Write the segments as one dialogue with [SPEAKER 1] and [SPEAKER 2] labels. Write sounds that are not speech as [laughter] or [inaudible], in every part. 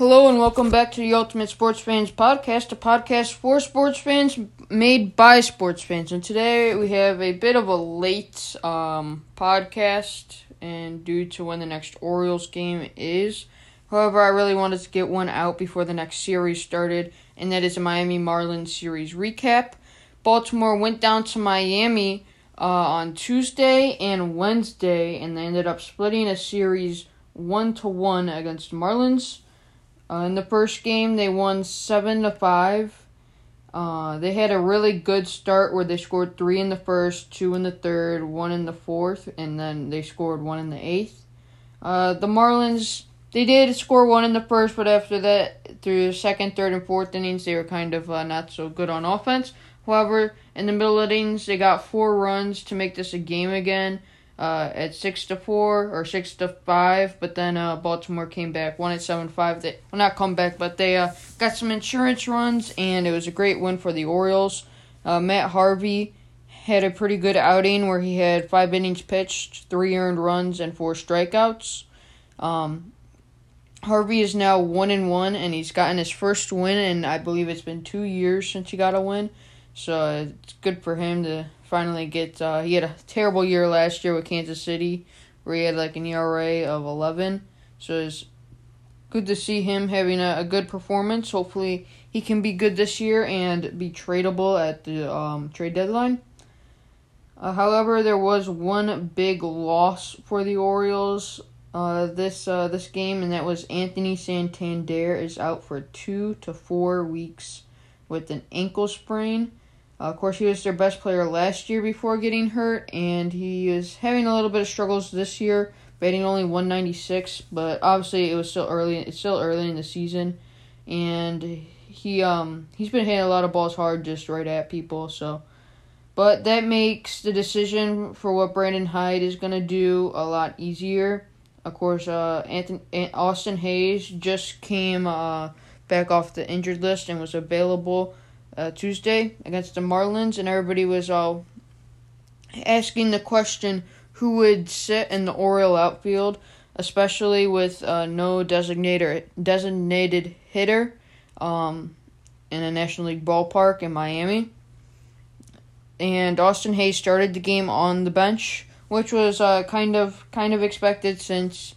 [SPEAKER 1] Hello and welcome back to the Ultimate Sports Fans Podcast, a podcast for sports fans made by sports fans. And today we have a bit of a late um, podcast, and due to when the next Orioles game is. However, I really wanted to get one out before the next series started, and that is a Miami Marlins series recap. Baltimore went down to Miami uh, on Tuesday and Wednesday, and they ended up splitting a series one to one against Marlins. Uh, in the first game, they won seven to five. Uh, they had a really good start where they scored three in the first, two in the third, one in the fourth, and then they scored one in the eighth. Uh, the Marlins they did score one in the first, but after that, through the second, third, and fourth innings, they were kind of uh, not so good on offense. However, in the middle innings, they got four runs to make this a game again uh, at six to four or six to five, but then uh, Baltimore came back, won at seven five. They well not come back, but they uh, got some insurance runs, and it was a great win for the Orioles. Uh, Matt Harvey had a pretty good outing where he had five innings pitched, three earned runs, and four strikeouts. Um, Harvey is now one and one, and he's gotten his first win, and I believe it's been two years since he got a win. So it's good for him to finally get. Uh, he had a terrible year last year with Kansas City, where he had like an ERA of 11. So it's good to see him having a, a good performance. Hopefully, he can be good this year and be tradable at the um, trade deadline. Uh, however, there was one big loss for the Orioles uh, this uh, this game, and that was Anthony Santander is out for two to four weeks with an ankle sprain. Uh, of course, he was their best player last year before getting hurt, and he is having a little bit of struggles this year, batting only 196. But obviously, it was still early. It's still early in the season, and he um he's been hitting a lot of balls hard, just right at people. So, but that makes the decision for what Brandon Hyde is gonna do a lot easier. Of course, uh, Anthony Austin Hays just came uh back off the injured list and was available uh, Tuesday against the Marlins, and everybody was all asking the question who would sit in the Oriole outfield, especially with uh, no designator designated hitter um, in a National League ballpark in Miami. And Austin Hays started the game on the bench, which was uh, kind of kind of expected since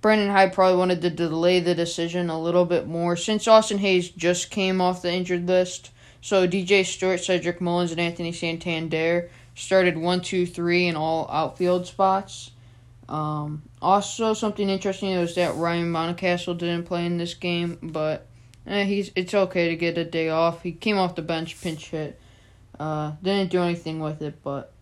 [SPEAKER 1] Brandon Hyde probably wanted to delay the decision a little bit more since Austin Hays just came off the injured list. So DJ Stewart, Cedric Mullins, and Anthony Santander started one, two, three in all outfield spots. Um, also, something interesting was that Ryan Mountcastle didn't play in this game, but eh, he's it's okay to get a day off. He came off the bench, pinch hit, uh, didn't do anything with it, but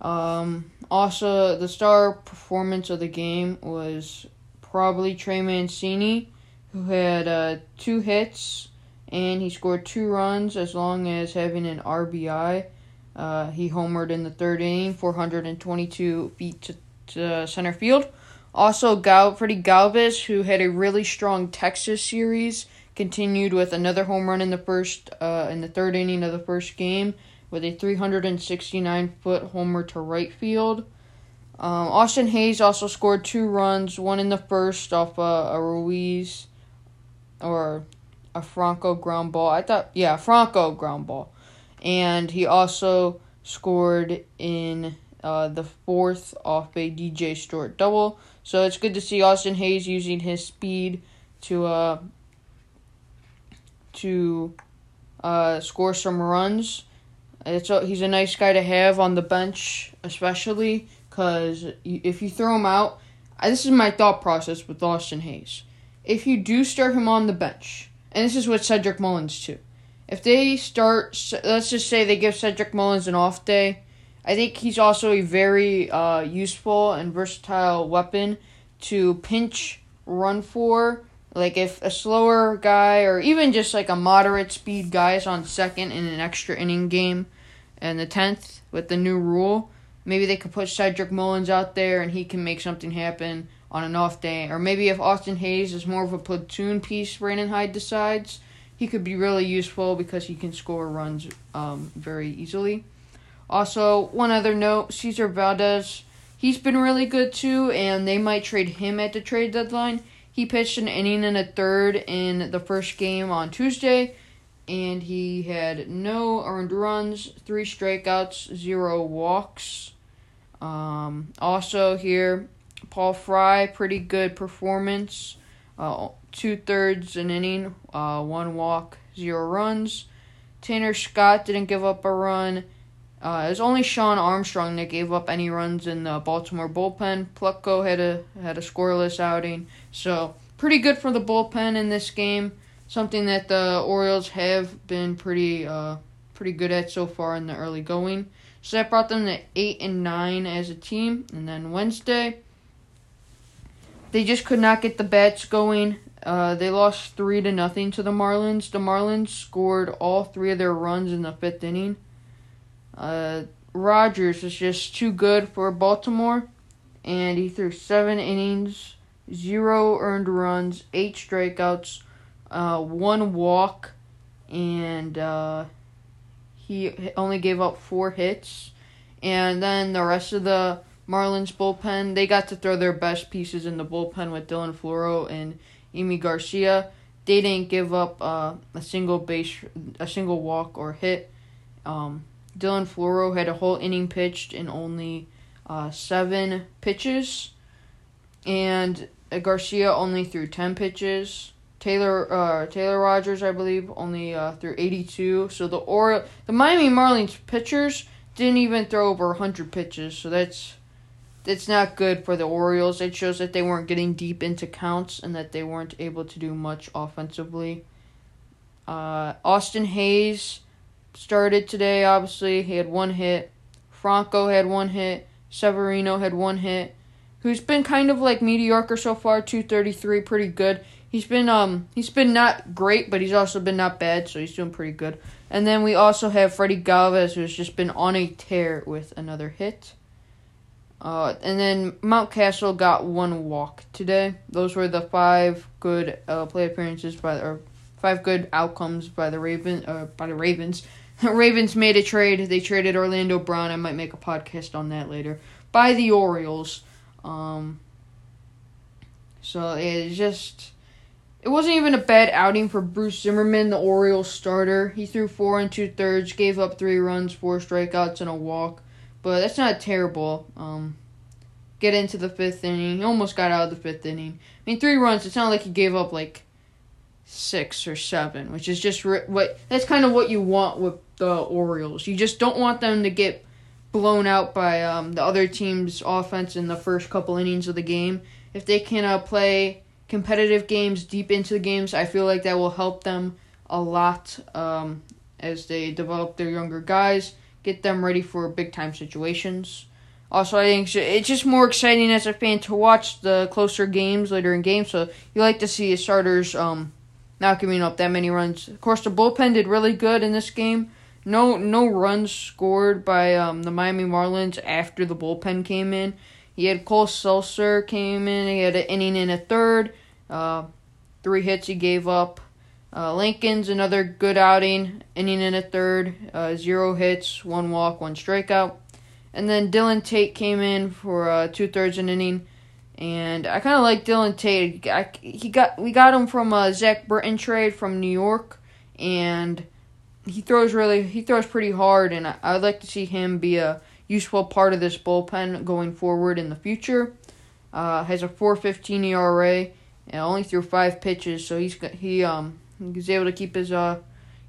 [SPEAKER 1] um, also the star performance of the game was probably Trey Mancini, who had uh, two hits and he scored two runs as long as having an RBI. Uh, he homered in the third inning, 422 feet to, to center field. Also, Gal- Freddie Galvis, who had a really strong Texas series, continued with another home run in the first, uh, in the third inning of the first game, with a 369 foot homer to right field. Um, Austin Hays also scored two runs, one in the first off uh, a Ruiz, or a Franco ground ball. I thought, yeah, Franco ground ball. And he also scored in uh, the fourth off a DJ Stewart double. So it's good to see Austin Hays using his speed to uh, to uh, score some runs. It's a, he's a nice guy to have on the bench, especially because if you throw him out, this is my thought process with Austin Hays. If you do start him on the bench, and this is with Cedric Mullins too. If they start, let's just say they give Cedric Mullins an off day, I think he's also a very uh, useful and versatile weapon to pinch run for. Like if a slower guy or even just like a moderate speed guy is on second in an extra inning game and the tenth with the new rule, maybe they could put Cedric Mullins out there and he can make something happen on an off day. Or maybe if Austin Hays is more of a platoon piece, Brandon Hyde decides, he could be really useful because he can score runs um, very easily. Also, one other note Cesar Valdez, he's been really good too, and they might trade him at the trade deadline. He pitched an inning and a third in the first game on Tuesday, and he had no earned runs, three strikeouts, zero walks. Um, also here, Paul Fry, pretty good performance. Uh, two thirds an inning, uh, one walk, zero runs. Tanner Scott didn't give up a run. Uh, it was only Shawn Armstrong that gave up any runs in the Baltimore bullpen. Plutko had a had a scoreless outing, so pretty good for the bullpen in this game. Something that the Orioles have been pretty uh, pretty good at so far in the early going. So that brought them to eight and nine as a team. And then Wednesday, they just could not get the bats going. Uh, they lost three to nothing to the Marlins. The Marlins scored all three of their runs in the fifth inning. Uh, Rogers was just too good for Baltimore, and he threw seven innings, zero earned runs, eight strikeouts, uh, one walk, and uh, he only gave up four hits. And then the rest of the Marlins bullpen, they got to throw their best pieces in the bullpen with Dylan Floro and Yimi Garcia. They didn't give up uh, a single base, a single walk or hit. Um, Dylan Floro had a whole inning pitched in only uh, seven pitches, and Garcia only threw ten pitches. Taylor uh, Taylor Rogers, I believe, only uh, threw 82. So the or the Miami Marlins pitchers didn't even throw over 100 pitches. So that's that's not good for the Orioles. It shows that they weren't getting deep into counts and that they weren't able to do much offensively. Uh, Austin Hays started today. Obviously, he had one hit. Franco had one hit. Severino had one hit. Who's been kind of like mediocre so far. 233, pretty good. He's been um he's been not great, but he's also been not bad, so he's doing pretty good. And then we also have Freddie Galvis, who's just been on a tear with another hit. Uh, and then Mountcastle got one walk today. Those were the five good uh, play appearances by or five good outcomes by the Raven uh, by the Ravens. [laughs] Ravens made a trade. They traded Orlando Brown. I might make a podcast on that later. By the Orioles. Um, so it's just it wasn't even a bad outing for Bruce Zimmermann, the Orioles starter. He threw four and two thirds, gave up three runs, four strikeouts, and a walk. But that's not terrible. Um, get into the fifth inning. He almost got out of the fifth inning. I mean, three runs. It's not like he gave up like six or seven, which is just re- what. That's kind of what you want with the Orioles. You just don't want them to get blown out by um, the other team's offense in the first couple innings of the game. If they can uh, play competitive games deep into the games. I feel like that will help them a lot um, as they develop their younger guys, get them ready for big time situations. Also, I think it's just more exciting as a fan to watch the closer games later in games. So you like to see starters um, not giving up that many runs. Of course, the bullpen did really good in this game. No, no runs scored by um, the Miami Marlins after the bullpen came in. He had Cole Sulser came in. He had an inning and a third. Uh, three hits he gave up. Uh, Lincoln's another good outing, inning in a third. Uh, zero hits, one walk, one strikeout. And then Dillon Tate came in for uh, two thirds an inning. And I kind of like Dillon Tate. I, he got we got him from a Zack Britton trade from New York, and he throws really he throws pretty hard. And I, I'd like to see him be a useful part of this bullpen going forward in the future. Uh, has a 4.15 ERA and only threw five pitches, so he's he um he was able to keep his uh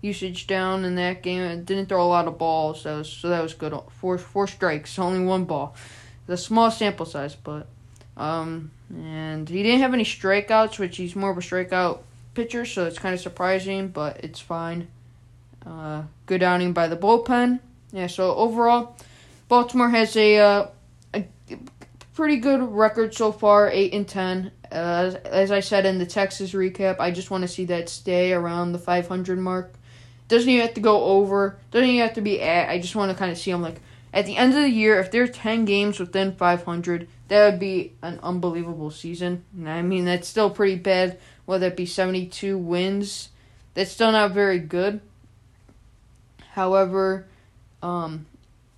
[SPEAKER 1] usage down in that game. and didn't throw a lot of balls, so so that was good. Four four strikes, only one ball. The small sample size, but um and he didn't have any strikeouts, which he's more of a strikeout pitcher, so it's kind of surprising, but it's fine. Uh, good outing by the bullpen. Yeah, so overall, Baltimore has a, uh, a pretty good record so far, eight and ten. Uh, as I said in the Texas recap, I just want to see that stay around the 500 mark. Doesn't even have to go over. Doesn't even have to be at. I just want to kind of see them like at the end of the year. If there's 10 games within 500, that would be an unbelievable season. And I mean that's still pretty bad. Whether it be 72 wins, that's still not very good. However, um,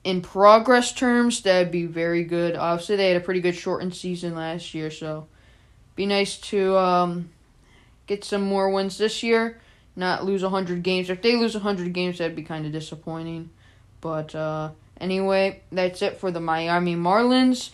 [SPEAKER 1] in progress terms, that'd be very good. Obviously, they had a pretty good shortened season last year, so be nice to um, get some more wins this year, not lose 100 games. If they lose 100 games, that'd be kind of disappointing. But uh, anyway, that's it for the Miami Marlins.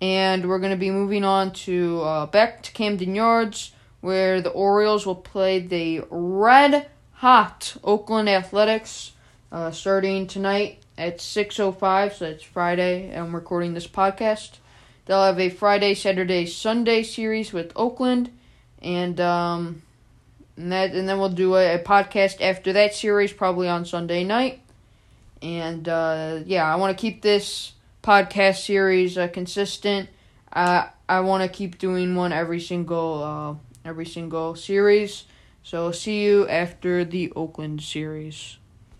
[SPEAKER 1] And we're going to be moving on to uh, back to Camden Yards, where the Orioles will play the red hot Oakland Athletics uh, starting tonight at 6.05, so it's Friday. And I'm recording this podcast. They'll have a Friday, Saturday, Sunday series with Oakland, and um, and that and then we'll do a, a podcast after that series, probably on Sunday night. And uh, yeah, I want to keep this podcast series uh, consistent. Uh, I want to keep doing one every single uh, every single series. So see you after the Oakland series.